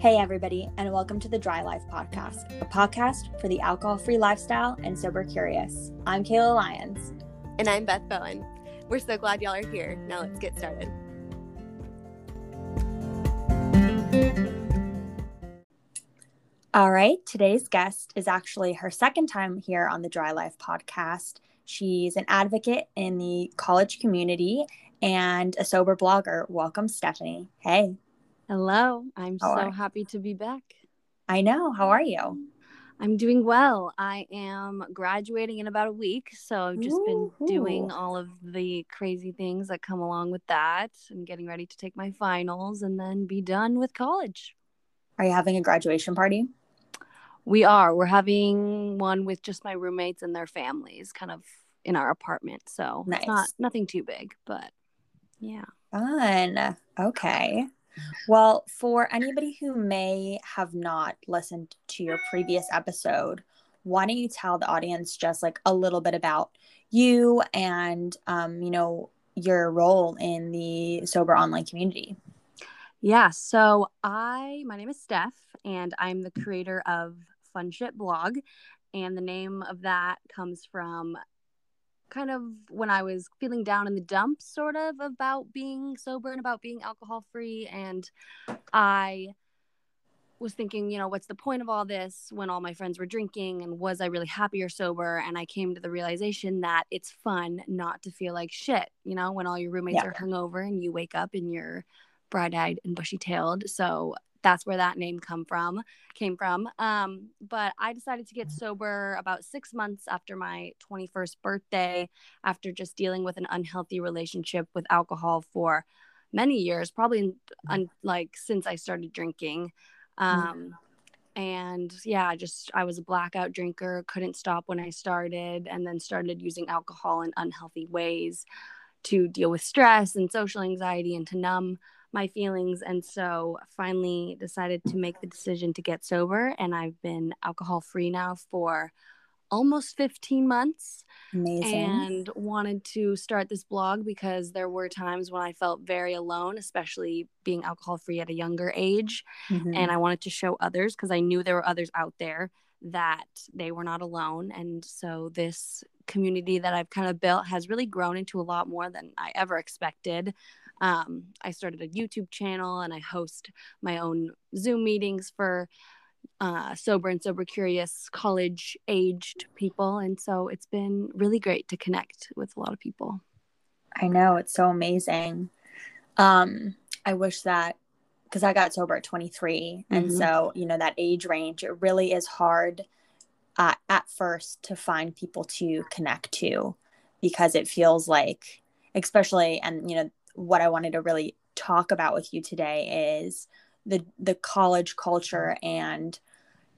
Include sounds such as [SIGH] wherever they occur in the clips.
Hey, everybody, and welcome to the Dry Life Podcast, a podcast for the alcohol free lifestyle and sober curious. I'm Kayla Lyons. And I'm Beth Bowen. We're so glad y'all are here. Now let's get started. All right, today's guest is actually her second time here on the Dry Life Podcast. She's an advocate in the college community and a sober blogger. Welcome, Stephanie. Hey. Hello. I'm How so happy to be back. I know. How are you? I'm doing well. I am graduating in about a week. So I've just been doing all of the crazy things that come along with that and getting ready to take my finals and then be done with college. Are you having a graduation party? We are. We're having one with just my roommates and their families kind of in our apartment. So nice. not nothing too big, but yeah. Fun. Okay. Well, for anybody who may have not listened to your previous episode, why don't you tell the audience just like a little bit about you and, um, you know, your role in the sober online community? Yeah. So I, my name is Steph, and I'm the creator of Funshit blog. And the name of that comes from kind of when I was feeling down in the dumps, sort of about being sober and about being alcohol free. And I was thinking, you know, what's the point of all this when all my friends were drinking? And was I really happy or sober? And I came to the realization that it's fun not to feel like shit, you know, when all your roommates yeah. are hungover and you wake up and you're bright eyed and bushy tailed. So that's where that name come from came from. Um, but i decided to get sober about six months after my 21st birthday after just dealing with an unhealthy relationship with alcohol for many years probably un- like since i started drinking. Um, and yeah just i was a blackout drinker couldn't stop when i started and then started using alcohol in unhealthy ways to deal with stress and social anxiety and to numb my feelings and so finally decided to make the decision to get sober and i've been alcohol free now for almost 15 months Amazing. and wanted to start this blog because there were times when i felt very alone especially being alcohol free at a younger age mm-hmm. and i wanted to show others because i knew there were others out there that they were not alone and so this community that i've kind of built has really grown into a lot more than i ever expected um, I started a YouTube channel and I host my own Zoom meetings for uh, sober and sober curious college aged people. And so it's been really great to connect with a lot of people. I know it's so amazing. Um, I wish that because I got sober at 23. Mm-hmm. And so, you know, that age range, it really is hard uh, at first to find people to connect to because it feels like, especially, and, you know, what I wanted to really talk about with you today is the the college culture and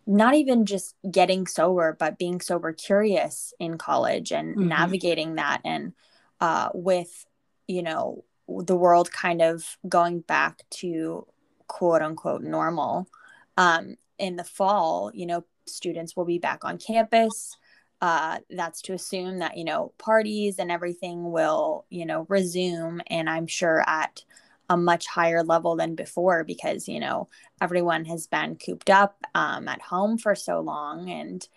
not even just getting sober but being sober curious in college and mm-hmm. navigating that and uh, with you know the world kind of going back to quote unquote normal um, in the fall you know students will be back on campus uh, that's to assume that you know parties and everything will you know resume and i'm sure at a much higher level than before because you know everyone has been cooped up um, at home for so long and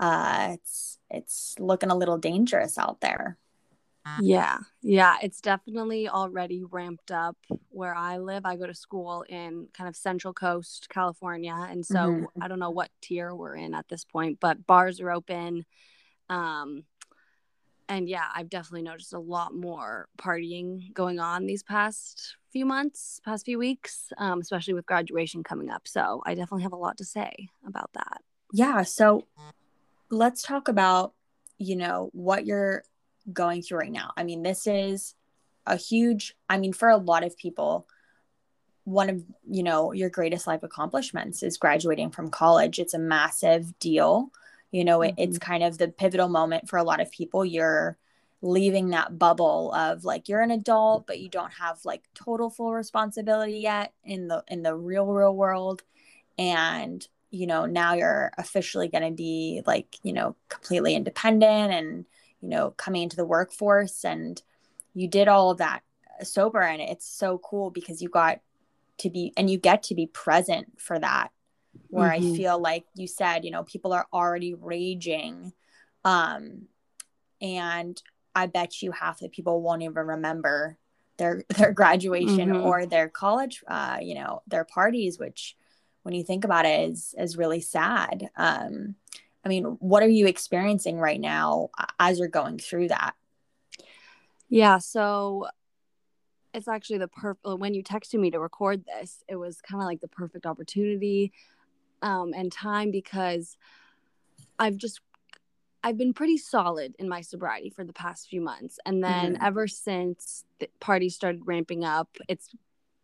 uh, it's it's looking a little dangerous out there. Yeah yeah it's definitely already ramped up where i live. I go to school in kind of central coast california and so mm-hmm. i don't know what tier we're in at this point but bars are open um, and yeah, I've definitely noticed a lot more partying going on these past few months, past few weeks, um, especially with graduation coming up. So I definitely have a lot to say about that. Yeah. So let's talk about, you know, what you're going through right now. I mean, this is a huge, I mean, for a lot of people, one of you know your greatest life accomplishments is graduating from college it's a massive deal you know it, it's mm-hmm. kind of the pivotal moment for a lot of people. You're leaving that bubble of like you're an adult but you don't have like total full responsibility yet in the in the real real world. And you know now you're officially going to be like you know completely independent and you know coming into the workforce. And you did all of that sober and it's so cool because you got to be and you get to be present for that where Mhm. i feel like you said you know people are already raging um and i bet you half the people won't even remember their [LAUGHS] their graduation Mhm. or their college uh you know their parties which when you think about it is is really sad um i mean what are you experiencing right now as you're going through that Yeah, so it's actually the perfect when you texted me to record this, it was kind of like the perfect opportunity um and time because I've just I've been pretty solid in my sobriety for the past few months. And then Mhm. ever since the party started ramping up, it's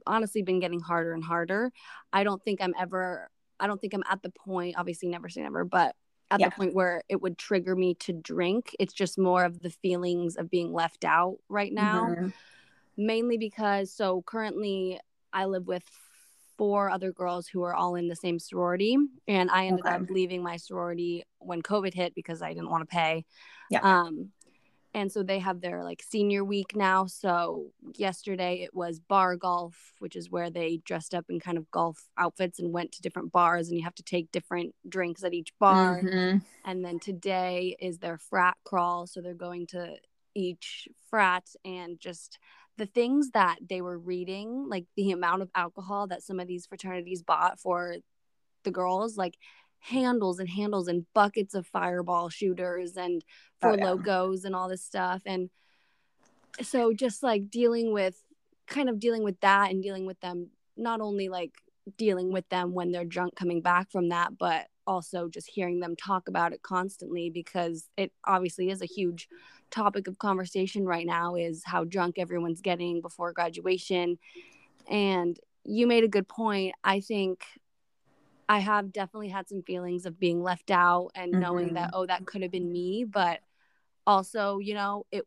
honestly been getting harder and harder. I don't think I'm ever I don't think I'm at the point, obviously never say never, but at Yeah. the point where it would trigger me to drink. It's just more of the feelings of being left out right now Mhm. mainly because so currently I live with four other girls who are all in the same sorority and I ended Okay. up leaving my sorority when COVID hit because I didn't want to pay. Yeah. Um and so they have their like senior week now. So yesterday it was bar golf, which is where they dressed up in kind of golf outfits and went to different bars and you have to take different drinks at each bar. Mhm. And then today is their frat crawl. So they're going to each frat and just the things that they were reading, like the amount of alcohol that some of these fraternities bought for the girls, like handles and handles and buckets of fireball shooters and four Oh, yeah. Lokos and all this stuff. And so just like dealing with kind of dealing with that and dealing with them, not only like dealing with them when they're drunk coming back from that, but also just hearing them talk about it constantly because it obviously is a huge topic of conversation right now is how drunk everyone's getting before graduation. And you made a good point. I think I have definitely had some feelings of being left out and knowing that, mm-hmm. oh, that could have been me. But also, you know, it,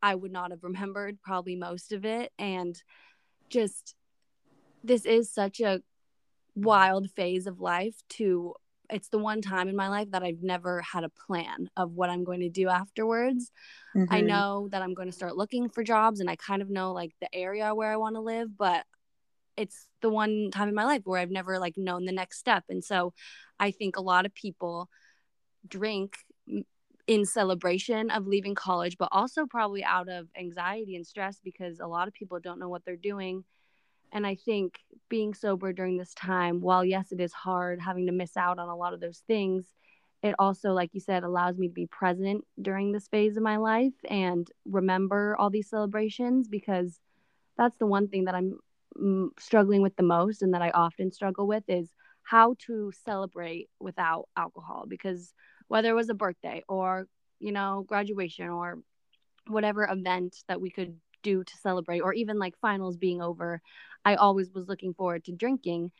I would not have remembered probably most of it. And just, this is such a wild phase of life to it's the one time in my life that I've never had a plan of what I'm going to do afterwards. I Mhm. know that I'm going to start looking for jobs and I kind of know like the area where I want to live, but it's the one time in my life where I've never like known the next step. And so I think a lot of people drink in celebration of leaving college, but also probably out of anxiety and stress because a lot of people don't know what they're doing. And I think being sober during this time, while yes, it is hard having to miss out on a lot of those things, it also, like you said, allows me to be present during this phase of my life and remember all these celebrations because that's the one thing that I'm mm, struggling with the most and that I often struggle with is how to celebrate without alcohol. Because whether it was a birthday or, you know, graduation or whatever event that we could do to celebrate or even like finals being over, I always was looking forward to drinking.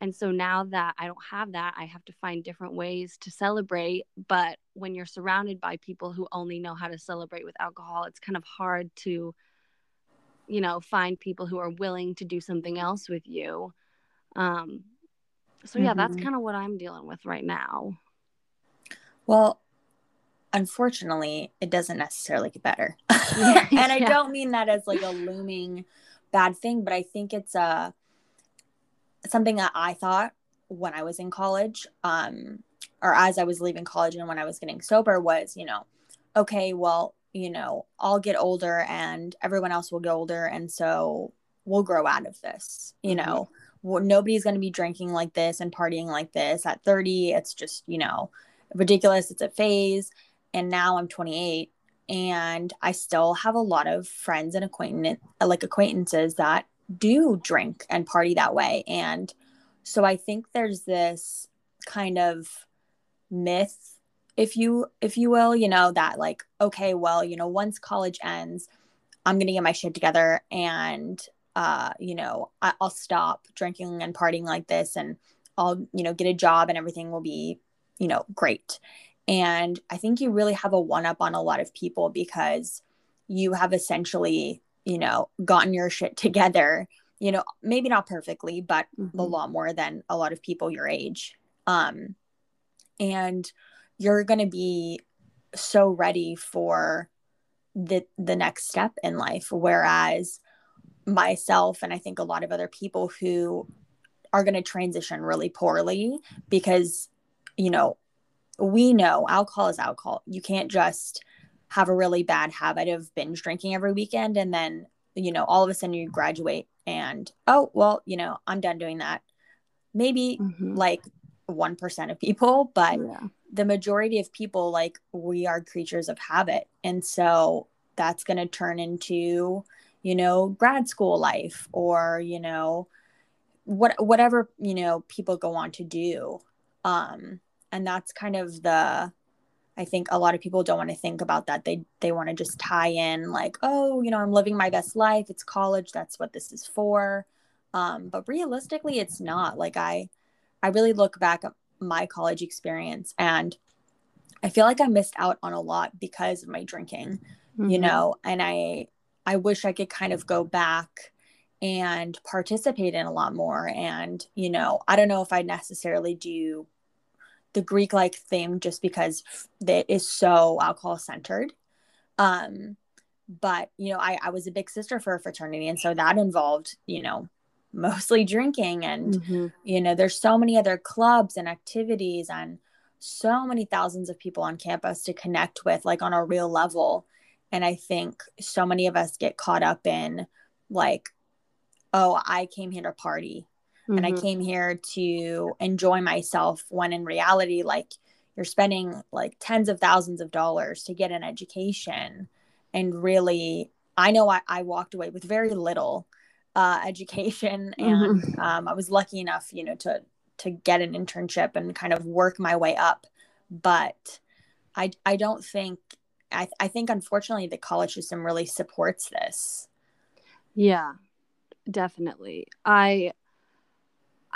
And so now that I don't have that, I have to find different ways to celebrate. But when you're surrounded by people who only know how to celebrate with alcohol, it's kind of hard to, you know, find people who are willing to do something else with you. Um, so yeah, that's Mhm. kind of what I'm dealing with right now. Well, unfortunately, it doesn't necessarily get better. [LAUGHS] [LAUGHS] And I Yeah. don't mean that as like a looming bad thing, but I think it's a something that I thought when I was in college, um, or as I was leaving college and when I was getting sober was, you know, okay, well, you know, I'll get older and everyone else will get older, and so we'll grow out of this. You Mhm. know, well, nobody's going to be drinking like this and partying like this at 30. It's just, you know, ridiculous. It's a phase. And now I'm 28 and I still have a lot of friends and acquaintance like acquaintances that do drink and party that way. And so I think there's this kind of myth, if you if you will, you know, that like, okay, well, you know, once college ends, I'm gonna get my shit together and uh, you know, I, I'll stop drinking and partying like this and I'll, you know, get a job and everything will be, you know, great. And I think you really have a one up on a lot of people because you have essentially, you know, gotten your shit together, you know, maybe not perfectly, but a Mhm. lot more than a lot of people your age. Um, and you're going to be so ready for the the next step in life whereas myself and I think a lot of other people who are going to transition really poorly because, you know, we know alcohol is alcohol. You can't just have a really bad habit of binge drinking every weekend and then, you know, all of a sudden you graduate and, oh, well, you know, I'm done doing that. Maybe mm-hmm. like 1% of people, but yeah. the majority of people, like, we are creatures of habit. And so that's going to turn into, you know, grad school life or, you know, what whatever, you know, people go on to do. Um, and that's kind of the I think a lot of people don't want to think about that. They they want to just tie in like, oh, you know, I'm living my best life. It's college. That's what this is for. Um, but realistically, it's not. Like I, I really look back at my college experience, and I feel like I missed out on a lot because of my drinking. Mm-hmm. You know, and I I wish I could kind of go back and participate in a lot more. And you know, I don't know if I necessarily do the Greek like thing just because it is so alcohol centered. Um, but you know, I, I was a big sister for a fraternity, and so that involved, you know, mostly drinking and mm-hmm. you know, there's so many other clubs and activities and so many thousands of people on campus to connect with like on a real level. And I think so many of us get caught up in like, oh, I came here to party mm-hmm. and I mm-hmm. came here to enjoy myself when in reality, like you're spending like tens of thousands of dollars to get an education. And really, I know I, I walked away with very little uh, education and mm-hmm. um, I was lucky enough, you know, to to get an internship and kind of work my way up. But I I don't think I I think unfortunately the college system really supports this. Yeah, definitely. I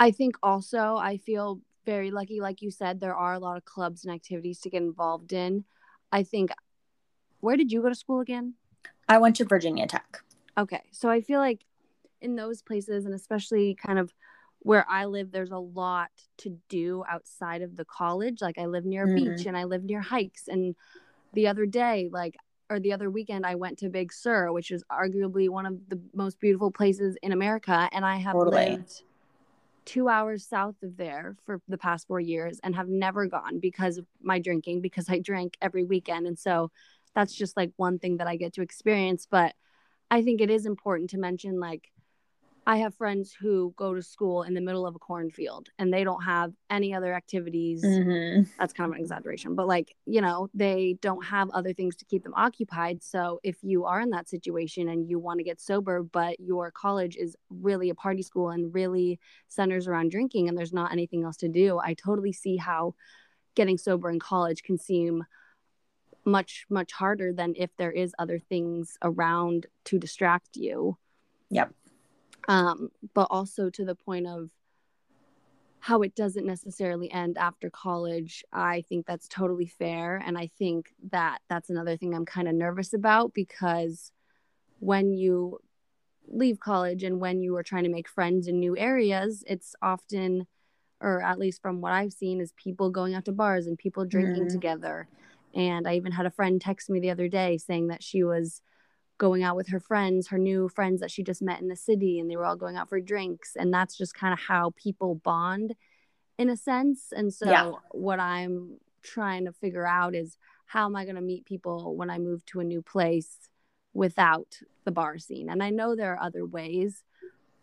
I think also I feel very lucky. Like you said, there are a lot of clubs and activities to get involved in. I think, where did you go to school again? I went to Virginia Tech. Okay. So I feel like in those places, and especially kind of where I live, there's a lot to do outside of the college. Like I live near a mm-hmm. beach and I live near hikes. And the other day, like, or the other weekend, I went to Big Sur, which is arguably one of the most beautiful places in America. And I have totally. lived two hours south of there for the past four years and have never gone because of my drinking because I drank every weekend. And so that's just like one thing that I get to experience. But I think it is important to mention like I have friends who go to school in the middle of a cornfield and they don't have any other activities. Mm-hmm. That's kind of an exaggeration, but like, you know, they don't have other things to keep them occupied. So if you are in that situation and you want to get sober, but your college is really a party school and really centers around drinking and there's not anything else to do, I totally see how getting sober in college can seem much, much harder than if there is other things around to distract you. Yep um, but also to the point of how it doesn't necessarily end after college i think that's totally fair and i think that that's another thing i'm kind of nervous about because when you leave college and when you are trying to make friends in new areas it's often or at least from what i've seen is people going out to bars and people drinking mm. together and i even had a friend text me the other day saying that she was going out with her friends, her new friends that she just met in the city, and they were all going out for drinks. And that's just kind of how people bond in a sense. And so, yeah. what I'm trying to figure out is how am I going to meet people when I move to a new place without the bar scene? And I know there are other ways,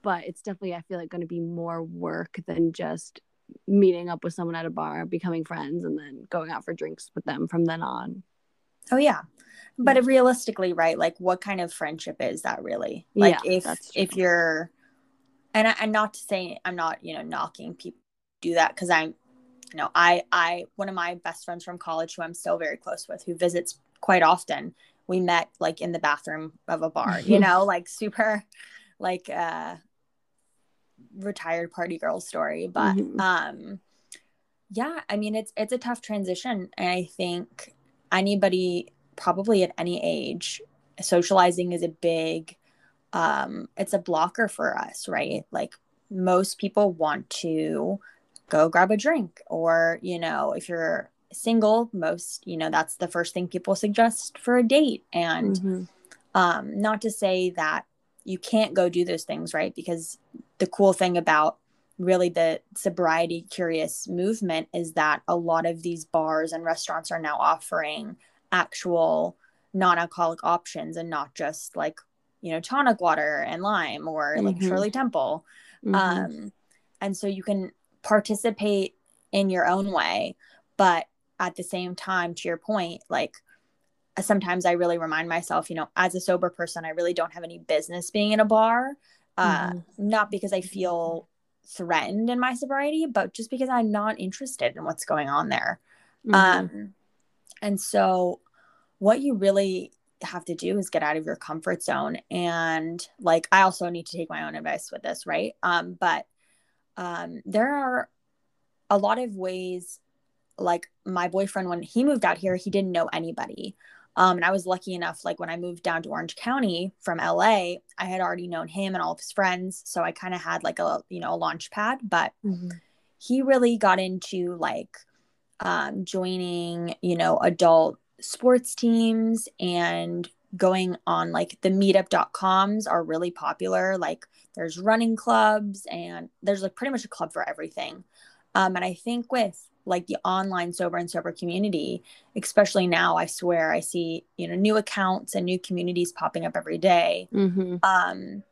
but it's definitely, I feel like, going to be more work than just meeting up with someone at a bar, becoming friends, and then going out for drinks with them from then on. Oh, yeah. But realistically right like what kind of friendship is that really? Like yeah, if if you're and I, and not to say i'm not you know knocking people do that because i'm you know i i one of my best friends from college who i'm still very close with who visits quite often we met like in the bathroom of a bar [LAUGHS] you know like super like uh retired party girl story. But mm-hmm. um yeah i mean it's it's a tough transition. And i think anybody probably at any age socializing is a big um it's a blocker for us right? Like most people want to go grab a drink or you know if you're single most you know that's the first thing people suggest for a date. And mm-hmm. um not to say that you can't go do those things right? Because the cool thing about really the sobriety curious movement is that a lot of these bars and restaurants are now offering actual non-alcoholic options and not just like you know tonic water and lime or mm-hmm. like shirley temple mm-hmm. um and so you can participate in your own way but at the same time to your point like sometimes i really remind myself you know as a sober person i really don't have any business being in a bar uh, mm-hmm. not because i feel threatened in my sobriety but just because i'm not interested in what's going on there. Mm-hmm. um and so what you really have to do is get out of your comfort zone. And like i also need to take my own advice with this right? Um but um there are a lot of ways like my boyfriend when he moved out here he didn't know anybody um, and i was lucky enough like when i moved down to orange county from la i had already known him and all of his friends so i kind of had like a you know a launch pad but mm-hmm. he really got into like um, joining you know adult sports teams and going on like the meetup.coms are really popular like there's running clubs and there's like pretty much a club for everything um, and i think with like the online sober and sober community especially now i swear i see you know new accounts and new communities popping up every day. Mm-hmm. um,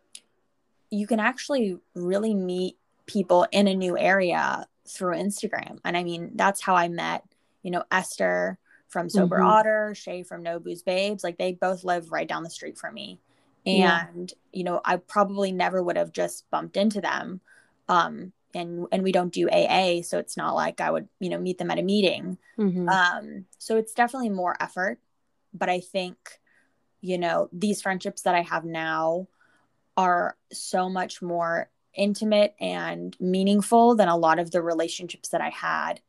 you can actually really meet people in a new area through instagram and i mean that's how i met you know esther from Sober mm-hmm. Otter, Shay from No Booze Babes. Like they both live right down the street from me. And, yeah. you know, I probably never would have just bumped into them. Um, and and we don't do AA, so it's not like I would, you know, meet them at a meeting. Mm-hmm. Um, so it's definitely more effort. But I think, you know, these friendships that I have now are so much more intimate and meaningful than a lot of the relationships that I had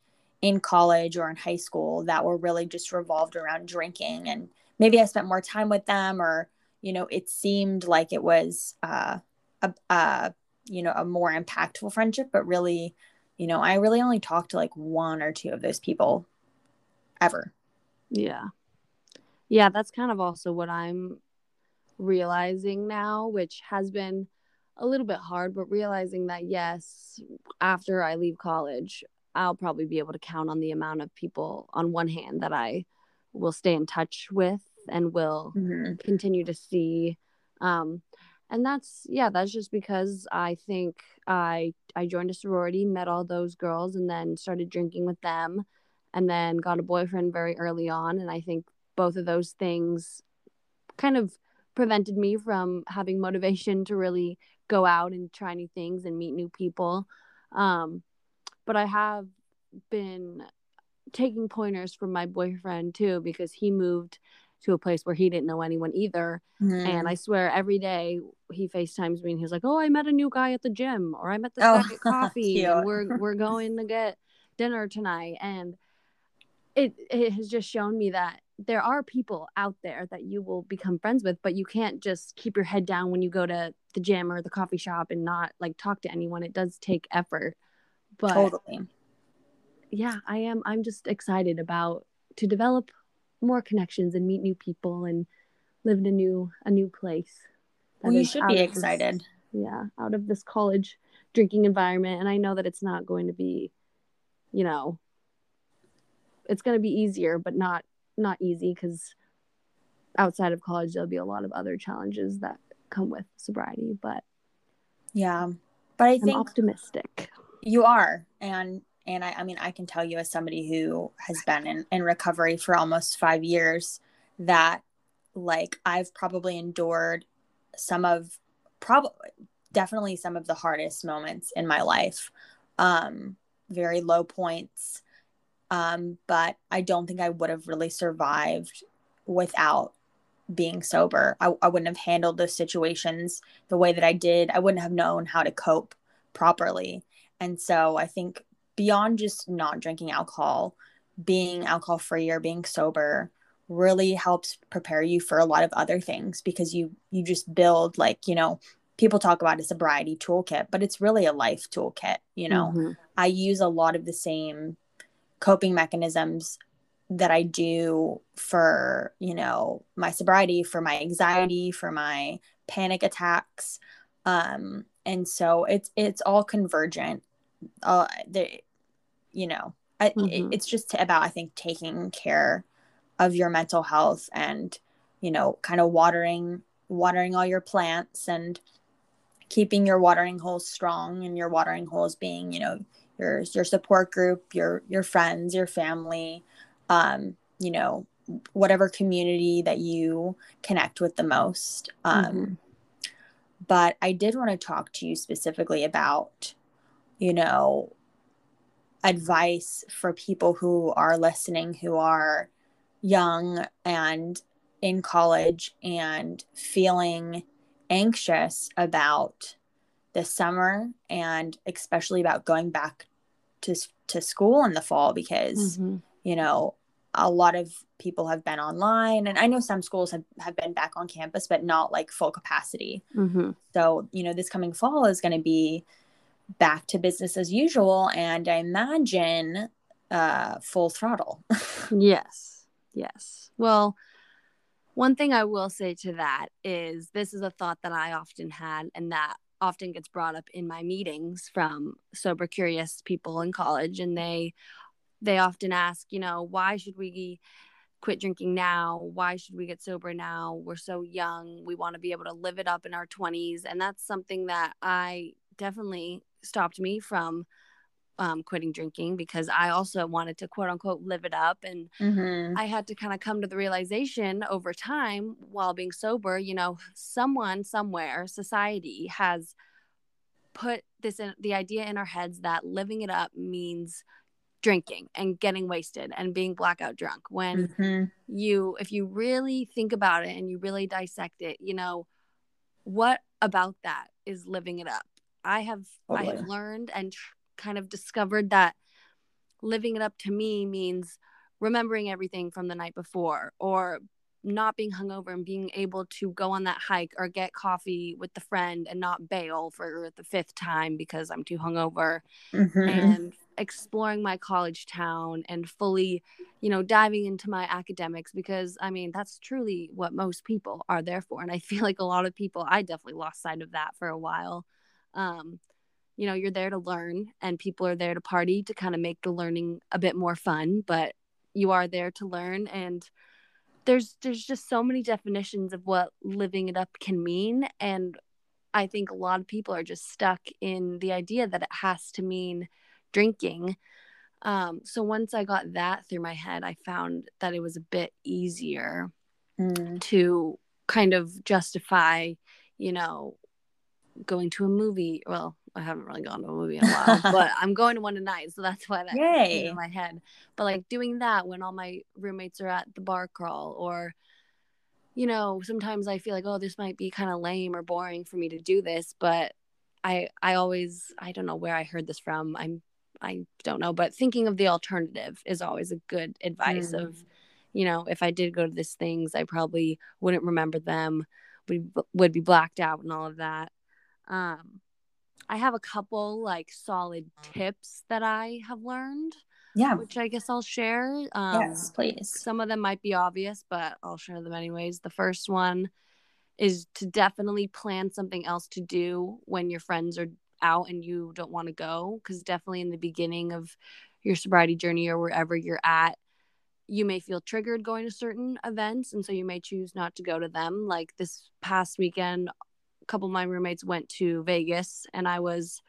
in college or in high school that were really just revolved around drinking and maybe i spent more time with them or you know it seemed like it was uh, a, a you know a more impactful friendship but really you know i really only talked to like one or two of those people ever yeah yeah that's kind of also what i'm realizing now which has been a little bit hard but realizing that yes after i leave college I'll probably be able to count on the amount of people on one hand that I will stay in touch with and will mm-hmm. continue to see. Um, and that's yeah, that's just because I think I I joined a sorority, met all those girls, and then started drinking with them, and then got a boyfriend very early on. And I think both of those things kind of prevented me from having motivation to really go out and try new things and meet new people. Um, but I have been taking pointers from my boyfriend too because he moved to a place where he didn't know anyone either. Mm. And I swear every day he FaceTimes me and he's like, Oh, I met a new guy at the gym or I met this oh, guy at [LAUGHS] coffee and we're we're [LAUGHS] going to get dinner tonight. And it it has just shown me that there are people out there that you will become friends with, but you can't just keep your head down when you go to the gym or the coffee shop and not like talk to anyone. It does take effort. But totally. Yeah, I am. I'm just excited about to develop more connections and meet new people and live in a new a new place. Well, you should be excited. This, yeah, out of this college drinking environment, and I know that it's not going to be, you know, it's going to be easier, but not not easy because outside of college there'll be a lot of other challenges that come with sobriety. But yeah, but I I'm think optimistic. You are. And and I, I mean I can tell you as somebody who has been in, in recovery for almost five years that like I've probably endured some of probably definitely some of the hardest moments in my life. Um, very low points. Um, but I don't think I would have really survived without being sober. I, I wouldn't have handled those situations the way that I did. I wouldn't have known how to cope properly. And so I think beyond just not drinking alcohol, being alcohol free or being sober really helps prepare you for a lot of other things because you you just build like, you know, people talk about a sobriety toolkit, but it's really a life toolkit, you know. Mm-hmm. I use a lot of the same coping mechanisms that I do for, you know, my sobriety, for my anxiety, for my panic attacks. Um, and so it's it's all convergent. Uh, the, you know, I, mm-hmm. it, it's just about I think taking care of your mental health and you know, kind of watering watering all your plants and keeping your watering holes strong and your watering holes being, you know, your your support group, your your friends, your family, um, you know, whatever community that you connect with the most. Um, mm-hmm. But I did want to talk to you specifically about, you know, advice for people who are listening who are young and in college and feeling anxious about the summer and especially about going back to to school in the fall because mm-hmm. you know a lot of people have been online and i know some schools have, have been back on campus but not like full capacity mm-hmm. so you know this coming fall is going to be back to business as usual and i imagine uh full throttle [LAUGHS] yes yes well one thing I will say to that is this is a thought that I often had and that often gets brought up in my meetings from sober curious people in college and they they often ask, you know, why should we quit drinking now? Why should we get sober now? We're so young. We want to be able to live it up in our 20s and that's something that I definitely stopped me from um, quitting drinking because I also wanted to quote unquote live it up. And mm-hmm. I had to kind of come to the realization over time while being sober, you know, someone somewhere, society has put this in the idea in our heads that living it up means drinking and getting wasted and being blackout drunk when mm-hmm. you if you really think about it and you really dissect it you know what about that is living it up i have totally. i have learned and tr- kind of discovered that living it up to me means remembering everything from the night before or not being hungover and being able to go on that hike or get coffee with the friend and not bail for the fifth time because I'm too hungover mm-hmm. and exploring my college town and fully, you know, diving into my academics because I mean, that's truly what most people are there for. And I feel like a lot of people, I definitely lost sight of that for a while. Um, you know you're there to learn and people are there to party to kind of make the learning a bit more fun but you are there to learn. And there's there's just so many definitions of what living it up can mean. And i think a lot of people are just stuck in the idea that it has to mean drinking. Um, so once i got that through my head i found that it was a bit easier mm. to kind of justify you know going to a movie well I haven't really gone to a movie in a while, [LAUGHS] but I'm going to one tonight, so that's why that Yay. in my head. But like doing that when all my roommates are at the bar crawl, or you know, sometimes I feel like, oh, this might be kind of lame or boring for me to do this, but I I always I don't know where I heard this from. I'm I don't know, but thinking of the alternative is always a good advice mm. of, you know, if I did go to these things, I probably wouldn't remember them, We would be blacked out and all of that. Um, I have a couple like solid tips that I have learned. Yeah. Which I guess I'll share. Um, yes, please. Some of them might be obvious, but I'll share them anyways. The first one is to definitely plan something else to do when your friends are out and you don't want to go. Because definitely in the beginning of your sobriety journey or wherever you're at, you may feel triggered going to certain events. And so you may choose not to go to them. Like this past weekend, couple of my roommates went to Vegas and I was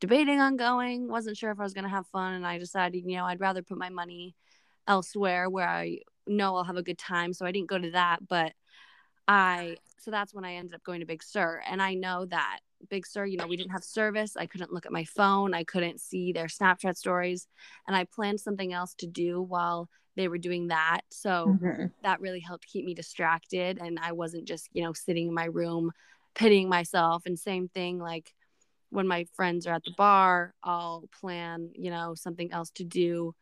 debating on going, wasn't sure if I was going to have fun. And I decided, you know, I'd rather put my money elsewhere where I know I'll have a good time. So I didn't go to that. But I, so that's when I ended up going to Big Sur. And I know that Big Sur, you know, we didn't have service. I couldn't look at my phone. I couldn't see their Snapchat stories. And I planned something else to do while they were doing that. So mm-hmm. that really helped keep me distracted. And I wasn't just, you know, sitting in my room pitying myself and same thing like when my friends are at the bar i'll plan you know something else to do.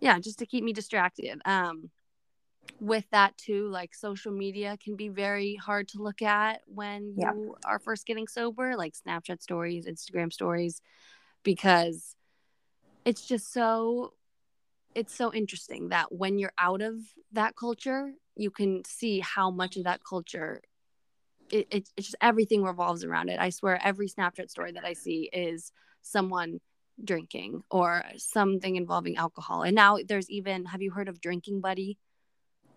Yeah just to keep me distracted. Um with that too like social media can be very hard to look at when you are first getting sober like snapchat stories instagram stories because it's just so it's so interesting that when you're out of that culture, you can see how much of that culture it, it, it's just everything revolves around it. I swear every Snapchat story that I see is someone drinking or something involving alcohol. And now there's even have you heard of Drinking Buddy?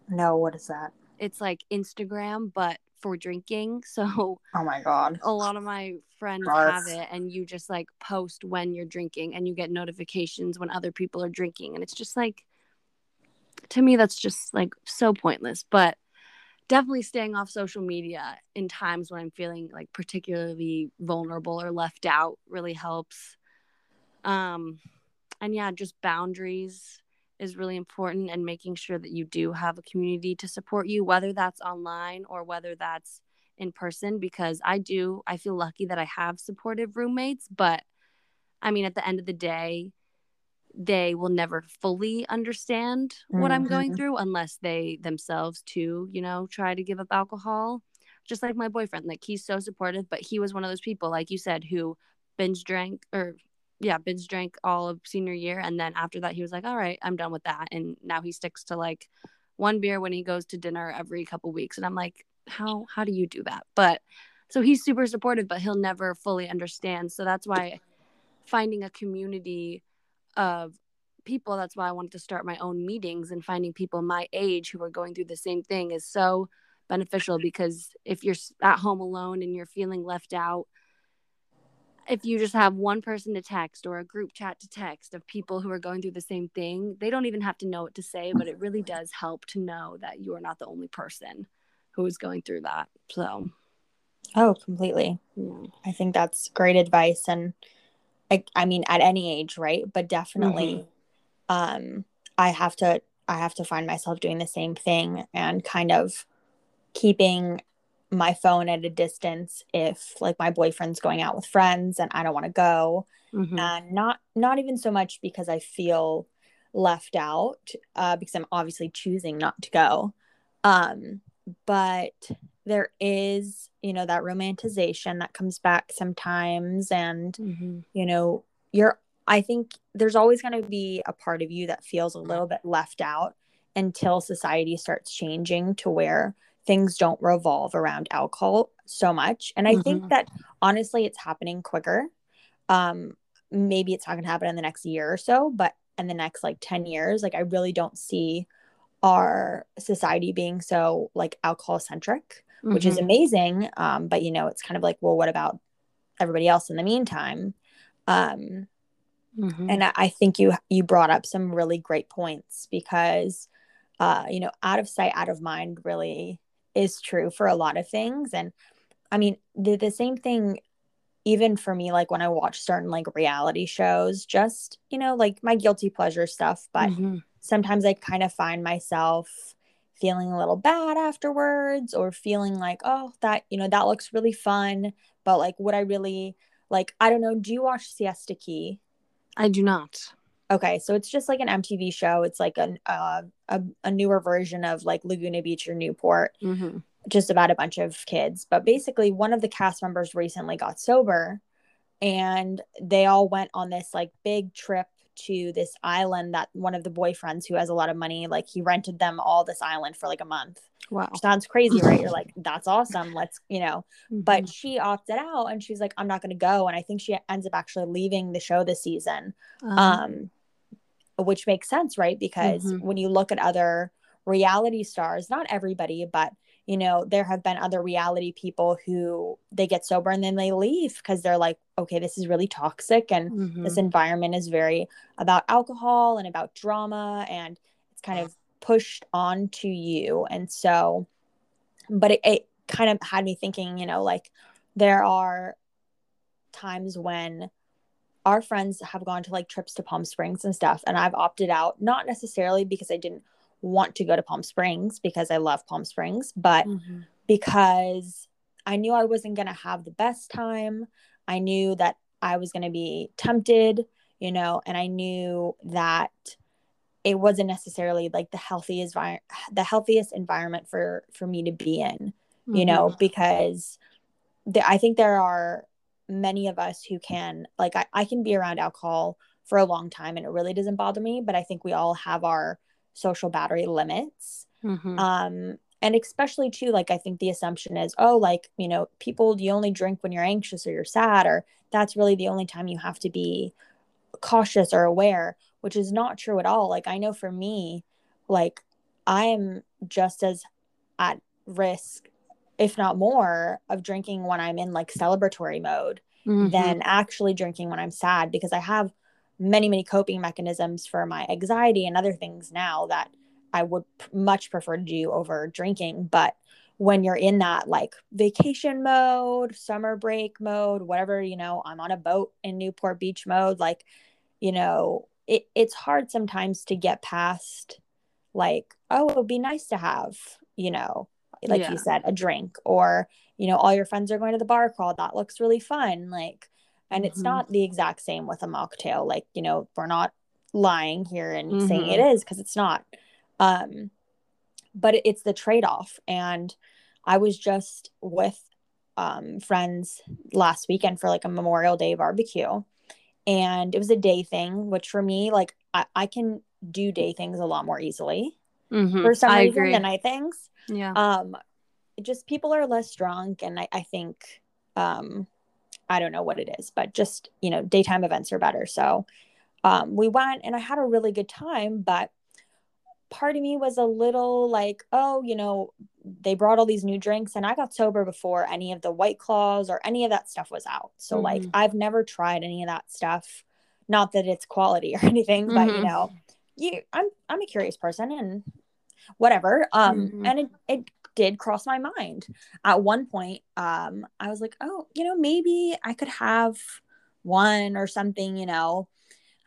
No, what is that? It's like Instagram but for drinking. [LAUGHS] So Oh my god. a lot of my friends Gross. have it and you just like post when you're drinking and you get notifications when other people are drinking and it's just like to me that's just like so pointless but definitely staying off social media in times when i'm feeling like particularly vulnerable or left out really helps. Um and yeah just boundaries is really important and making sure that you do have a community to support you whether that's online or whether that's in person because I do I feel lucky that I have supportive roommates but I mean at the end of the day they will never fully understand what I'm going Mhm. through unless they themselves too you know try to give up alcohol just like my boyfriend like he's so supportive but he was one of those people like you said who binge drank or yeah binge drank all of senior year and then after that he was like all right I'm done with that and now he sticks to like one beer when he goes to dinner every couple weeks and I'm like how how do you do that but so he's super supportive but he'll never fully understand so that's why finding a community of people that's why i wanted to start my own meetings and finding people my age who are going through the same thing is so beneficial because if you're at home alone and you're feeling left out if you just have one person to text or a group chat to text of people who are going through the same thing they don't even have to know what to say but it really does help to know that you are not the only person who is going through that so Oh, completely. yeah. I think that's great advice and I, I mean at any age, right? But definitely um I have to I have to find myself doing the same thing and kind of keeping my phone at a distance if like my boyfriend's going out with friends and I don't want to go Mhm. and not not even so much because I feel left out uh, because I'm obviously choosing not to go um but there is you know that romanticization that comes back sometimes and Mhm. you know you're I think there's always going to be a part of you that feels a little bit left out until society starts changing to where things don't revolve around alcohol so much and I think Mhm. that honestly it's happening quicker um maybe it's not going to happen in the next year or so but in the next like 10 years like i really don't see our society being so like alcohol centric which is Mhm. amazing um but you know it's kind of like well what about everybody else in the meantime um Mhm. and I, I think you you brought up some really great points because uh you know out of sight out of mind really is true for a lot of things and i mean the, the same thing even for me like when i watch certain like reality shows just you know like my guilty pleasure stuff but Mhm. Sometimes i kind of find myself feeling a little bad afterwards or feeling like oh that you know that looks really fun but like would i really like i don't know do you watch siesta key I do not. Okay, so it's just like an MTV show. It's like an uh, a a newer version of like Laguna Beach or Newport, Mm-hmm. just about a bunch of kids. But basically, one of the cast members recently got sober, and they all went on this like big trip to this island that one of the boyfriends who has a lot of money, like he rented them all this island for like a month. Wow. Which sounds crazy, right? You're [LAUGHS] like, that's awesome. Let's, you know, Mm-hmm. but she opted out and she's like i'm not going to go and i think she ends up actually leaving the show this season Um, um which makes sense right because Mhm. when you look at other reality stars not everybody but you know there have been other reality people who they get sober and then they leave because they're like okay this is really toxic and mhm. this environment is very about alcohol and about drama and it's kind of pushed onto you and so but it, it kind of had me thinking you know like there are times when our friends have gone to like trips to palm springs and stuff and i've opted out not necessarily because i didn't want to go to palm springs because i love palm springs but Mhm. because I knew I wasn't going to have the best time. I knew that I was going to be tempted, you know, and I knew that it wasn't necessarily like the healthiest vi- the healthiest environment for for me to be in, you know, because I think there are many of us who can like I, I can be around alcohol for a long time and it really doesn't bother me but i think we all have our social battery limits Mhm. um and especially too like i think the assumption is oh like you know people you only drink when you're anxious or you're sad or that's really the only time you have to be cautious or aware which is not true at all like i know for me like i am just as at risk if not more of drinking when i'm in like celebratory mode Mhm. than actually drinking when i'm sad because i have many many coping mechanisms for my anxiety and other things now that i would much prefer to do over drinking. But when you're in that like vacation mode summer break mode whatever you know i'm on a boat in newport beach mode like you know it, it's hard sometimes to get past like oh it would be nice to have you know like Yeah. you said a drink or you know all your friends are going to the bar crawl. That looks really fun. Like and it's Mhm. not the exact same with a mocktail like you know we're not lying here and saying Mhm. it is because it's not um but it's the trade-off and i was just with um friends last weekend for like a memorial day barbecue and it was a day thing which for me like i, I can do day things a lot more easily Mhm. for some I reason agree. than night things yeah. um just people are less drunk and I, I think um i don't know what it is but just you know daytime events are better so um we went and i had a really good time but part of me was a little like oh you know they brought all these new drinks and i got sober before any of the white claws or any of that stuff was out so like Mhm. i've never tried any of that stuff not that it's quality [LAUGHS] or anything but you Mhm. know you i'm i'm a curious person and whatever um Mhm. and it, it did cross my mind. At one point um i was like oh you know maybe i could have one or something you know.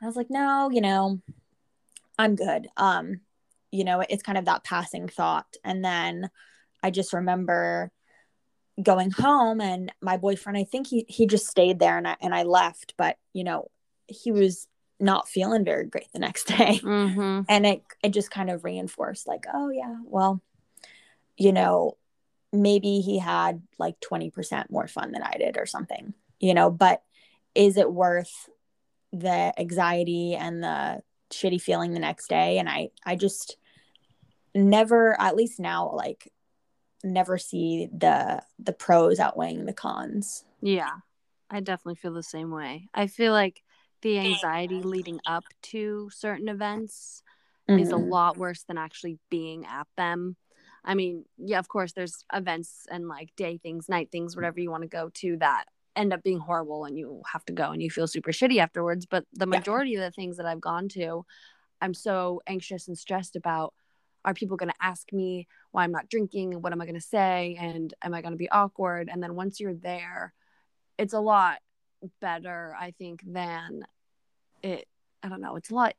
I was like no you know i'm good. Um you know it's kind of that passing thought. And then i just remember going home and my boyfriend i think he he just stayed there and i and i left but you know he was not feeling very great the next [LAUGHS] day. Mhm. and it it just kind of reinforced like oh yeah well you know maybe he had like 20% more fun than i did or something you know but is it worth the anxiety and the shitty feeling the next day and i i just never at least now like never see the the pros outweighing the cons Yeah, I definitely feel the same way. I feel like the anxiety leading up to certain events is a Mhm. lot worse than actually being at them. I mean, yeah, of course, there's events and like day things, night things, whatever you want to go to that end up being horrible and you have to go and you feel super shitty afterwards. But the Yeah. majority of the things that I've gone to, I'm so anxious and stressed about are people going to ask me why I'm not drinking? What am I going to say? And am I going to be awkward? And then once you're there, it's a lot better, I think, than it. I don't know. It's a lot.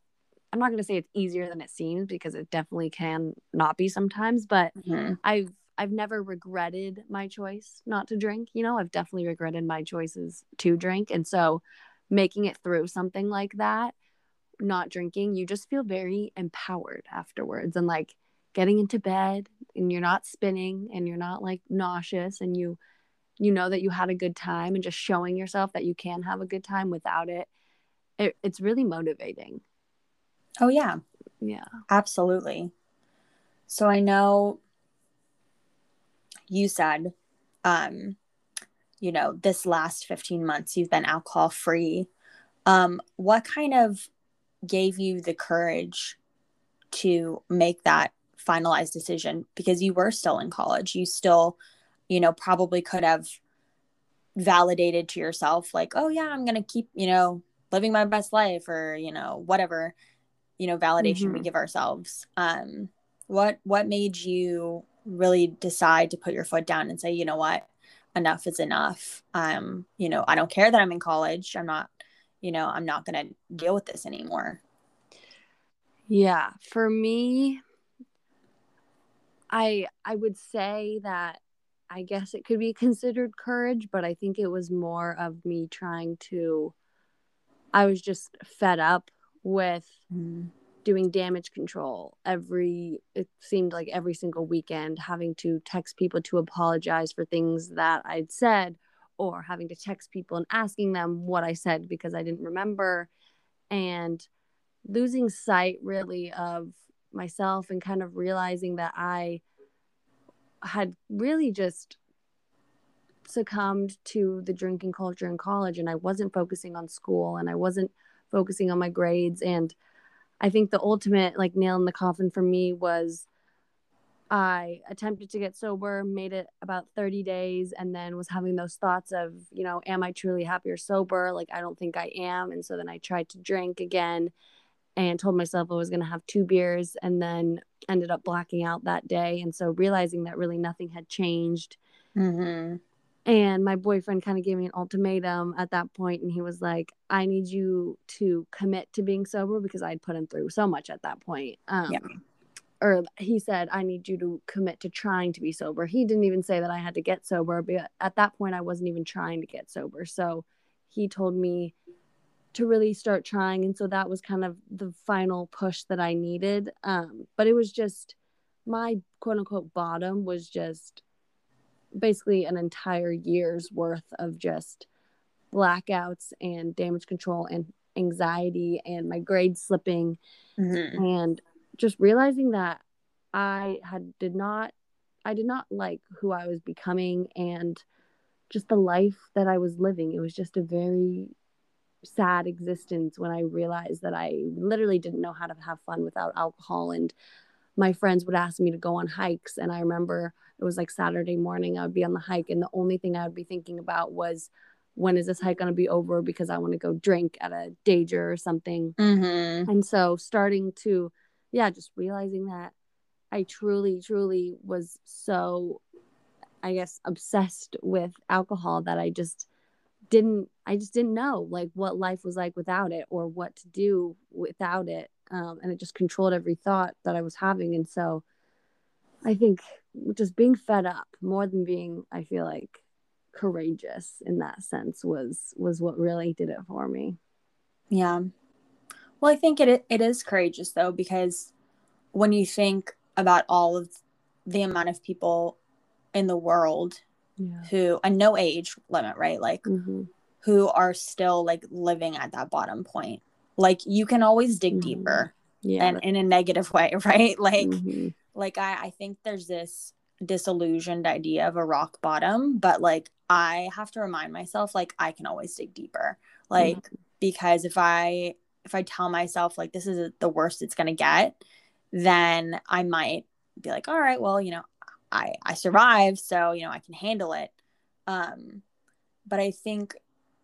I'm not going to say it's easier than it seems because it definitely can not be sometimes, but Mhm. I've I've never regretted my choice not to drink. You know, I've definitely regretted my choices to drink, and so making it through something like that, not drinking, you just feel very empowered afterwards, and like getting into bed, and you're not spinning, and you're not like nauseous, and you you know that you had a good time, and just showing yourself that you can have a good time without it. it it's really motivating. Oh yeah Yeah. Absolutely. So I know you said, um, you know, this last 15 months you've been alcohol free. Um, what kind of gave you the courage to make that finalized decision? Because you were still in college. You still, you know, probably could have validated to yourself, like, oh, yeah, I'm going to keep, you know, living my best life or, you know, whatever you know validation we Mhm. give ourselves um what what made you really decide to put your foot down and say you know what? Enough is enough. Um you know i don't care that i'm in college. I'm not you know i'm not going to deal with this anymore. Yeah, for me I I would say that I guess it could be considered courage, but I think it was more of me trying to I was just fed up with doing damage control every it seemed like every single weekend having to text people to apologize for things that I'd said or having to text people and asking them what I said because I didn't remember. And losing sight really of myself and kind of realizing that I had really just succumbed to the drinking culture in college and I wasn't focusing on school and I wasn't focusing on my grades and I think the ultimate like nail in the coffin for me was I attempted to get sober, made it about 30 days, and then was having those thoughts of, you know, am I truly happy or sober? Like, I don't think I am. And so then I tried to drink again and told myself I was going to have two beers and then ended up blacking out that day. And so realizing that really nothing had changed. Mm-hmm. And my boyfriend kind of gave me an ultimatum at that point, and he was like, "I need you to commit to being sober because I'd put him through so much at that point." Um, yeah or he said, I need you to commit to trying to be sober. He didn't even say that I had to get sober, but at that point, I wasn't even trying to get sober. So he told me to really start trying. And so that was kind of the final push that I needed. Um, but it was just my quote unquote bottom was just basically an entire year's worth of just blackouts and damage control and anxiety and my grades slipping mm-hmm. and just realizing that I had did not I did not like who I was becoming and just the life that I was living. It was just a very sad existence when I realized that I literally didn't know how to have fun without alcohol and my friends would ask me to go on hikes and I remember it was like Saturday morning I would be on the hike and the only thing I would be thinking about was when is this hike going to be over because I want to go drink at a danger or something. Mm-hmm. And so starting to yeah, just realizing that I truly, truly was so, I guess, obsessed with alcohol that I just didn't, I just didn't know like what life was like without it or what to do without it. Um, and it just controlled every thought that I was having. And so I think just being fed up more than being, I feel like, courageous in that sense was was what really did it for me. Yeah. Well, I think it it is courageous though because when you think about all of the amount of people in the world yeah. who and no age limit, right? Like mm-hmm. who are still like living at that bottom point. Like you can always dig mm-hmm. deeper. Yeah. And in a negative [LAUGHS] way, right? Like mm-hmm. like I, I think there's this disillusioned idea of a rock bottom, but like I have to remind myself like I can always dig deeper. Like because if I if I tell myself like this is the worst it's going to get, then I might be like, all right, well, you know, I I survived, so you know I can handle it. Um, but I think,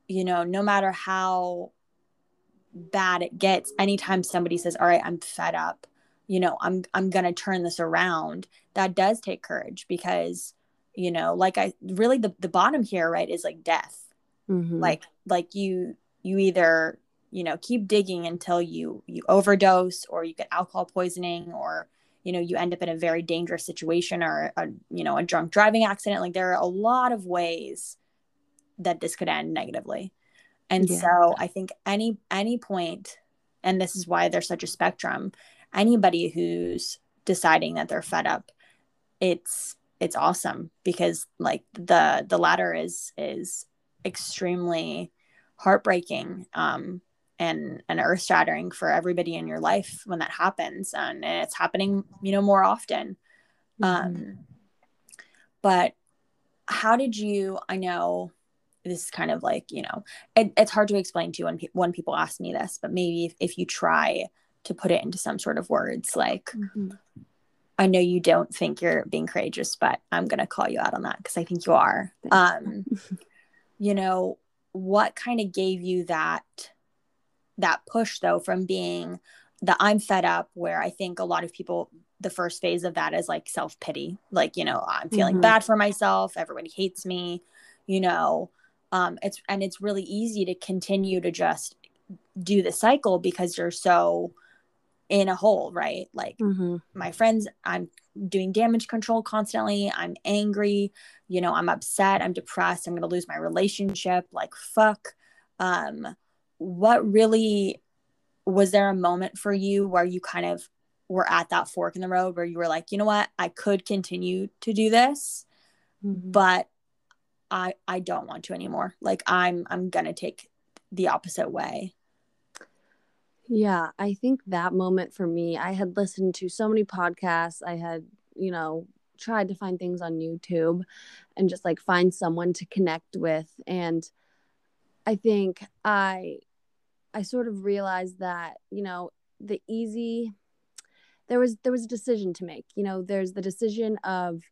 you know, no matter how bad it gets, anytime somebody says, all right, I'm fed up, you know, I'm I'm gonna turn this around, that does take courage because, you know, like I really the the bottom here, right, is like death. Mm-hmm. Like like you you either you know keep digging until you you overdose or you get alcohol poisoning or you know you end up in a very dangerous situation or a you know a drunk driving accident like there are a lot of ways that this could end negatively and yeah. so i think any any point and this is why there's such a spectrum anybody who's deciding that they're fed up it's it's awesome because like the the latter is is extremely heartbreaking um and and earth shattering for everybody in your life when that happens and, and it's happening you know more often mm-hmm. um but how did you i know this is kind of like you know it, it's hard to explain to you when, pe- when people ask me this but maybe if, if you try to put it into some sort of words like mm-hmm. i know you don't think you're being courageous but i'm going to call you out on that because i think you are. Um you know what kind of gave you that that push though from being the I'm fed up where I think a lot of people the first phase of that is like self-pity. Like you know I'm feeling mm-hmm. bad for myself. Everybody hates me you know um it's and it's really easy to continue to just do the cycle because you're so in a hole right? Like mm-hmm. my friends I'm doing damage control constantly. I'm angry. You know I'm upset. I'm depressed. I'm going to lose my relationship. Like fuck. Um what really was there a moment for you where you kind of were at that fork in the road where you were like, you know what, I could continue to do this, mm-hmm. but I I don't want to anymore. Like I'm I'm gonna take the opposite way. Yeah, I think that moment for me, I had listened to so many podcasts. I had, you know, tried to find things on YouTube and just like find someone to connect with. And I think I I sort of realized that, you know, the easy there was there was a decision to make. You know, there's the decision of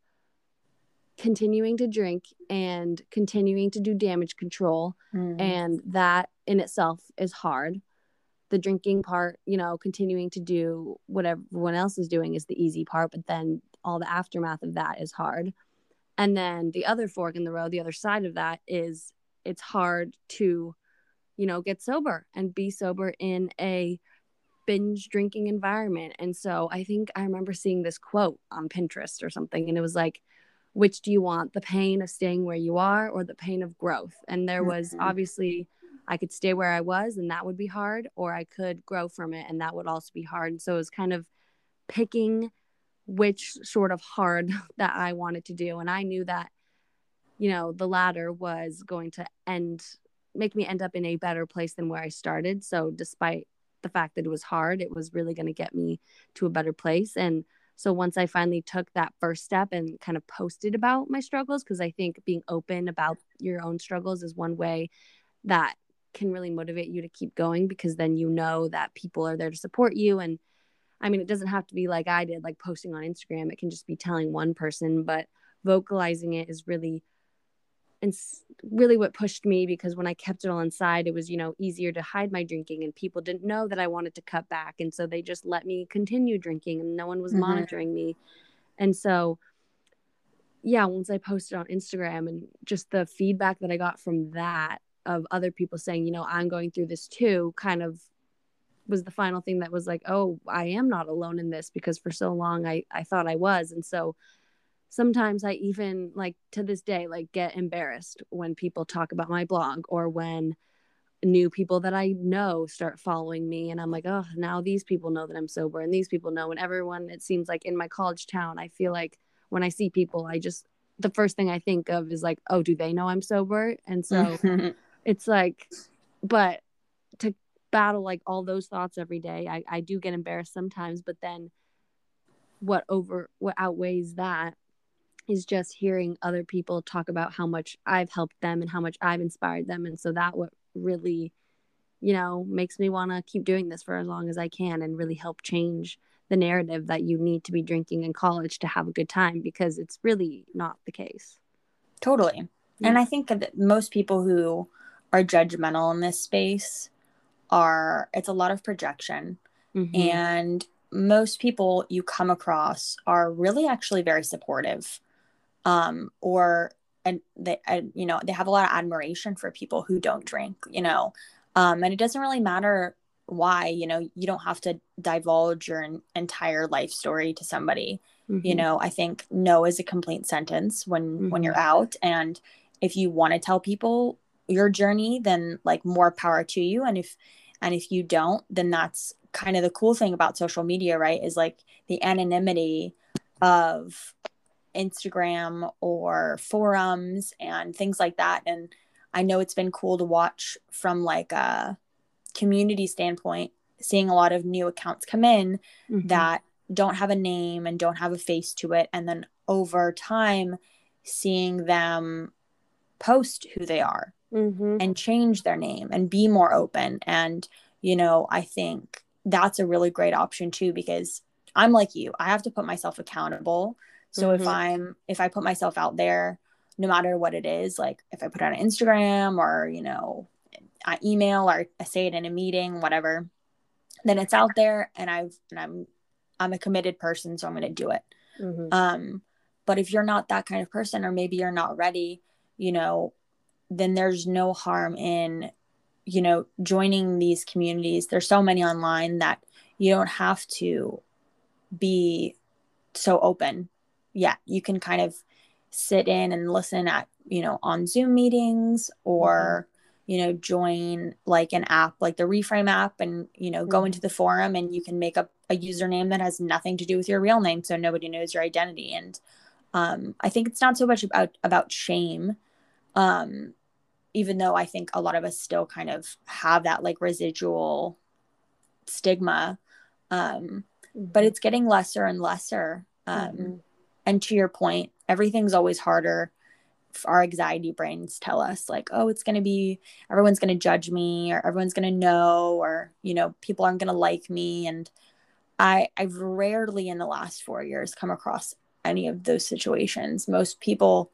continuing to drink and continuing to do damage control. Mm. and that in itself is hard. The drinking part you know continuing to do what everyone else is doing is the easy part but then all the aftermath of that is hard. And then the other fork in the road the other side of that is it's hard to you know get sober and be sober in a binge drinking environment. And so i think i remember seeing this quote on pinterest or something and it was like which do you want the pain of staying where you are or the pain of growth? And there was mm-hmm. obviously i could stay where i was and that would be hard or i could grow from it and that would also be hard. So it was kind of picking which sort of hard [LAUGHS] that i wanted to do. And i knew that you know the latter was going to end make me end up in a better place than where i started. So despite the fact that it was hard it was really going to get me to a better place. And so once I finally took that first step and kind of posted about my struggles, because I think being open about your own struggles is one way that can really motivate you to keep going because then you know that people are there to support you. And I mean, it doesn't have to be like I did, like posting on Instagram, it can just be telling one person, but vocalizing it is really and really what pushed me because when I kept it all inside, it was, you know, easier to hide my drinking and people didn't know that I wanted to cut back. And so they just let me continue drinking and no one was mm-hmm. monitoring me. And so, yeah, once I posted on Instagram and just the feedback that I got from that of other people saying, you know, I'm going through this too, kind of was the final thing that was like, oh, I am not alone in this because for so long I, I thought I was. And so sometimes I even like to this day like get embarrassed when people talk about my blog or when new people that I know start following me and I'm like, "Oh, now these people know that I'm sober and these people know and everyone it seems like in my college town, I feel like when I see people, I just the first thing I think of is like, "Oh, do they know I'm sober?" And so [LAUGHS] it's like but to battle like all those thoughts every day, I I do get embarrassed sometimes, but then what over what outweighs that is just hearing other people talk about how much I've helped them and how much I've inspired them. And so that what really, you know, makes me want to keep doing this for as long as I can and really help change the narrative that you need to be drinking in college to have a good time because it's really not the case. Totally. Yeah. And I think that most people who are judgmental in this space are, it's a lot of projection. Mm-hmm. And most people you come across are really actually very supportive um, or and they you know they have a lot of admiration for people who don't drink you know um, and it doesn't really matter why you know you don't have to divulge your entire life story to somebody mm-hmm. you know i think no is a complete sentence when mm-hmm. when you're mm-hmm. out and if you want to tell people your journey then like more power to you and if and if you don't then that's kind of the cool thing about social media right is like the anonymity of Instagram or forums and things like that. And I know it's been cool to watch from like a community standpoint, seeing a lot of new accounts come in mm-hmm. that don't have a name and don't have a face to it. And then over time, seeing them post who they are mm-hmm. and change their name and be more open. And, you know, I think that's a really great option too, because I'm like you, I have to put myself accountable so mm-hmm. if I'm if I put myself out there, no matter what it is, like if I put it on Instagram or you know, I email or I say it in a meeting, whatever, then it's out there and I've and I'm I'm a committed person, so I'm gonna do it. Mm-hmm. Um, but if you're not that kind of person, or maybe you're not ready, you know, then there's no harm in, you know, joining these communities. There's so many online that you don't have to be so open yeah, you can kind of sit in and listen at, you know, on Zoom meetings or, mm-hmm. you know, join like an app like the Reframe app and, you know, mm-hmm. go into the forum and you can make up a username that has nothing to do with your real name so nobody knows your identity. And um, I think it's not so much about about shame. Um, even though I think a lot of us still kind of have that like residual stigma um but it's getting lesser and lesser um Mm-hmm. And to your point everything's always harder our anxiety brains tell us like oh it's going to be everyone's going to judge me or everyone's going to know or you know people aren't going to like me. And i i've rarely in the last 4 years come across any of those situations. Most people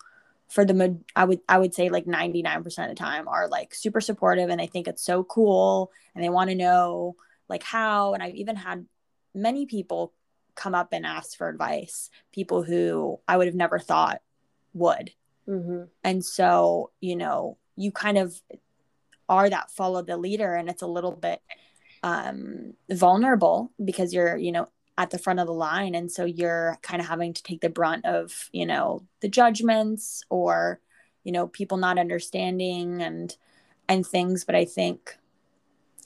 for the i would i would say like 99% of the time are like super supportive and they think it's so cool and they want to know like how. And i've even had many people come up and ask for advice people who i would have never thought would Mm-hmm. and so, you know, you kind of are that follow the leader and it's a little bit um, vulnerable because you're, you know, at the front of the line. And so you're kind of having to take the brunt of, you know, the judgments or, you know, people not understanding and, and things. But I think,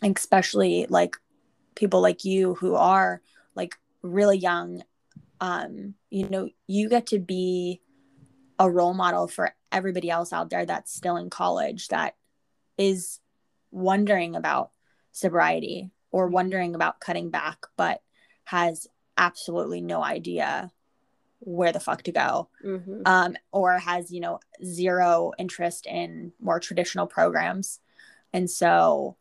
especially like people like you who are like really young, um, you know, you get to be a role model for everybody else out there that's still in college that is wondering about sobriety or wondering about cutting back but has absolutely no idea where the fuck to go Mm-hmm. um, or has you know zero interest in more traditional programs and so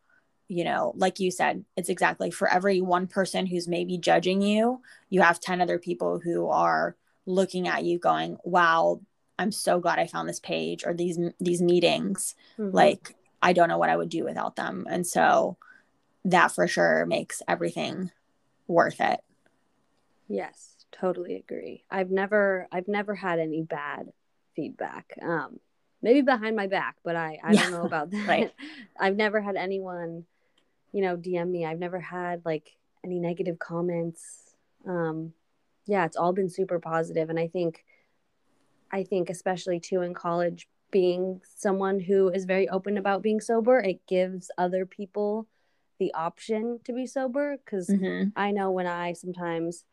you know like you said it's exactly for every one person who's maybe judging you you have 10 other people who are looking at you going wow i'm so glad i found this page or these these meetings Mm-hmm. like i don't know what i would do without them and so that for sure makes everything worth it Yes, totally agree. I've never I've never had any bad feedback. Um maybe behind my back, but I I Yeah, don't know [LAUGHS] about that. right. [LAUGHS] I've never had anyone, you know, DM me. I've never had like any negative comments. Um yeah, it's all been super positive and I think I think especially too in college being someone who is very open about being sober, it gives other people the option to be sober cuz Mhm. I know when I sometimes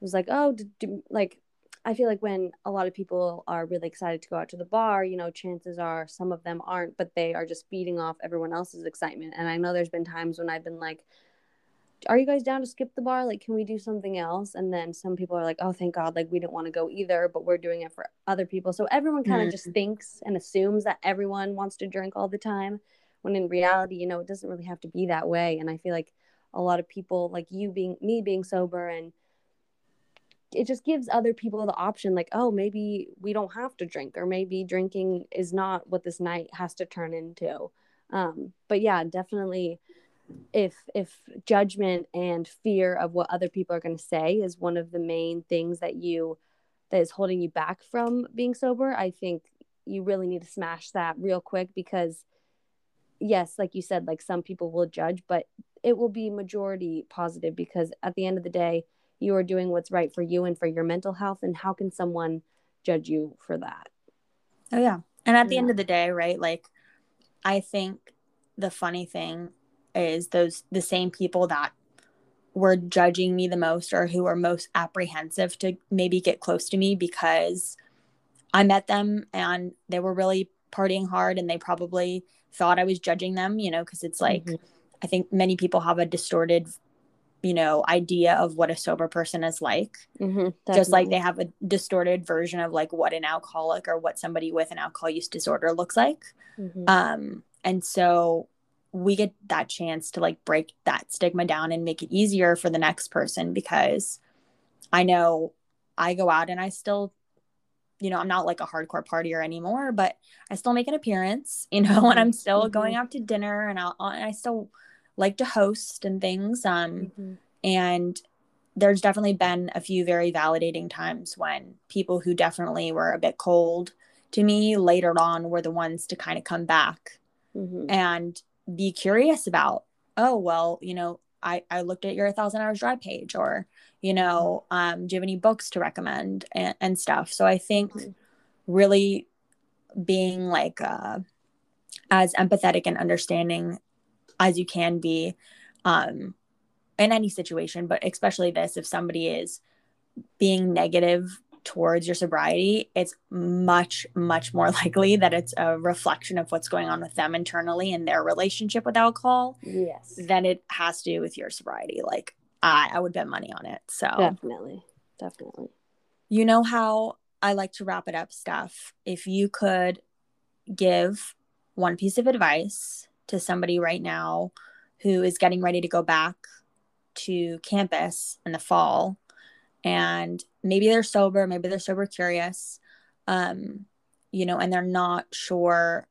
was like, oh, d d- like I feel like when a lot of people are really excited to go out to the bar, you know, chances are some of them aren't, but they are just feeding off everyone else's excitement. And I know there's been times when I've been like, are you guys down to skip the bar? Like, can we do something else? And then some people are like, oh, thank God, like we didn't want to go either, but we're doing it for other people. So everyone kind of Mhm. just thinks and assumes that everyone wants to drink all the time, when in reality, you know, it doesn't really have to be that way. And I feel like a lot of people, like you being me being sober and it just gives other people the option like oh maybe we don't have to drink or maybe drinking is not what this night has to turn into. Um, but yeah definitely if if judgment and fear of what other people are going to say is one of the main things that you that is holding you back from being sober i think you really need to smash that real quick because yes like you said like some people will judge but it will be majority positive because at the end of the day you are doing what's right for you and for your mental health and how can someone judge you for that Oh yeah. And at the end of the day, right? Like I think the funny thing is those the same people that were judging me the most or who were most apprehensive to maybe get close to me because I met them and they were really partying hard and they probably thought I was judging them, you know, because it's like Mhm. I think many people have a distorted you know idea of what a sober person is like mm-hmm, just like they have a distorted version of like what an alcoholic or what somebody with an alcohol use disorder looks like Mhm. um and so we get that chance to like break that stigma down and make it easier for the next person because i know i go out and i still you know i'm not like a hardcore partier anymore but i still make an appearance [LAUGHS] you know and i'm still Mhm. going out to dinner and, I'll, and i still like to host and things um Mhm. and there's definitely been a few very validating times when people who definitely were a bit cold to me later on were the ones to kind of come back Mhm. and be curious about oh well you know i i looked at your thousand hours dry page or you know um do you have any books to recommend and, and stuff so i think Mhm. really being like uh as empathetic and understanding as you can be um in any situation but especially this if somebody is being negative towards your sobriety, it's much, much more [LAUGHS] likely that it's a reflection of what's going on with them internally and their relationship with alcohol. Yes. Than it has to do with your sobriety. Like I, I would bet money on it. So definitely, definitely. You know how I like to wrap it up, Steph. If you could give one piece of advice to somebody right now who is getting ready to go back to campus in the fall. And maybe they're sober maybe they're sober curious um you know and they're not sure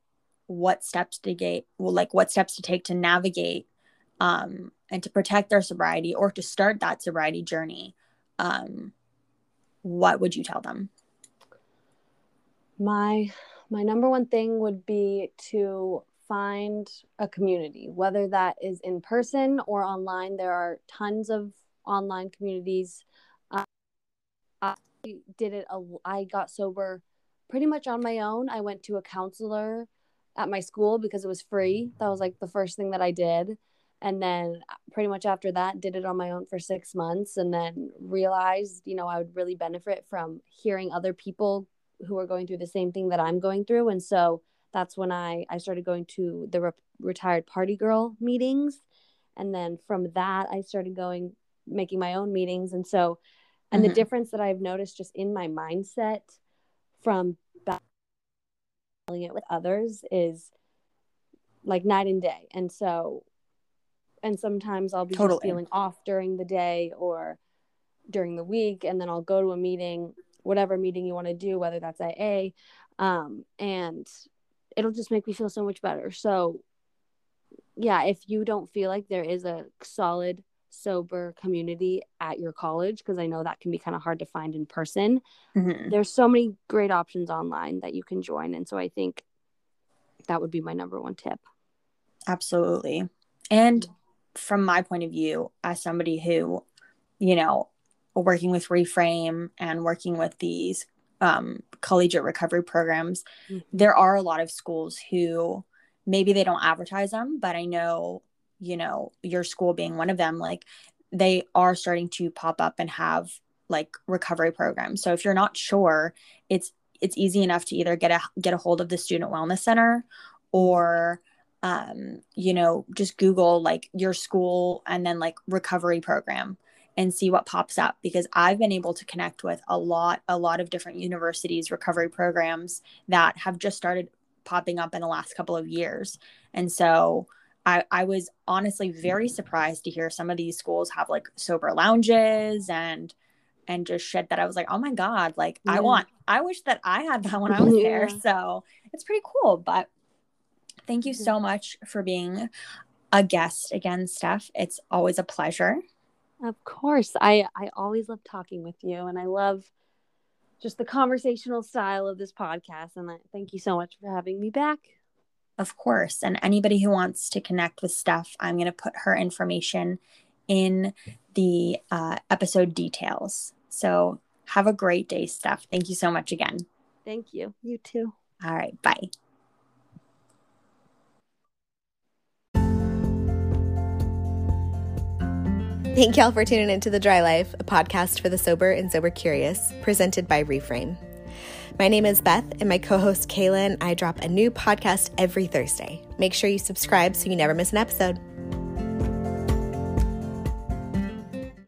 what steps to get well like what steps to take to navigate um and to protect their sobriety or to start that sobriety journey. Um what would you tell them? My my number one thing would be to find a community, whether that is in person or online. There are tons of online communities. Uh, I did it, a, I got sober pretty much on my own. I went to a counselor at my school because it was free. That was like the first thing that I did. And then pretty much after that, did it on my own for six months and then realized, you know, I would really benefit from hearing other people who are going through the same thing that I'm going through. And so that's when I, I started going to the re- retired party girl meetings. And then from that, I started going, making my own meetings. And so, and mm-hmm. the difference that I've noticed just in my mindset from battling it with others is like night and day. And so, and sometimes I'll be totally. feeling off during the day or during the week. And then I'll go to a meeting whatever meeting you want to do, whether that's AA, um, and it'll just make me feel so much better. So, yeah, if you don't feel like there is a solid, sober community at your college, because I know that can be kind of hard to find in person, mm-hmm. there's so many great options online that you can join. And so I think that would be my number one tip. Absolutely. And from my point of view, as somebody who, you know, working with Reframe and working with these um, collegiate recovery programs, mm-hmm. there are a lot of schools who maybe they don't advertise them, but I know, you know, your school being one of them, like they are starting to pop up and have like recovery programs. So if you're not sure, it's it's easy enough to either get a get a hold of the student wellness center or um, you know, just Google like your school and then like recovery program and see what pops up because I've been able to connect with a lot a lot of different universities recovery programs that have just started popping up in the last couple of years. And so I, I was honestly very surprised to hear some of these schools have like sober lounges and and just shit that I was like, oh my God, like yeah. I want, I wish that I had that when I was yeah. there. So it's pretty cool. But thank you so much for being a guest again, Steph. It's always a pleasure. Of course. I I always love talking with you and I love just the conversational style of this podcast and I, thank you so much for having me back. Of course. And anybody who wants to connect with Steph, I'm going to put her information in the uh, episode details. So have a great day, Steph. Thank you so much again. Thank you. You too. All right. Bye. Thank y'all for tuning into The Dry Life, a podcast for the sober and sober curious, presented by Reframe. My name is Beth, and my co host Kayla and I drop a new podcast every Thursday. Make sure you subscribe so you never miss an episode.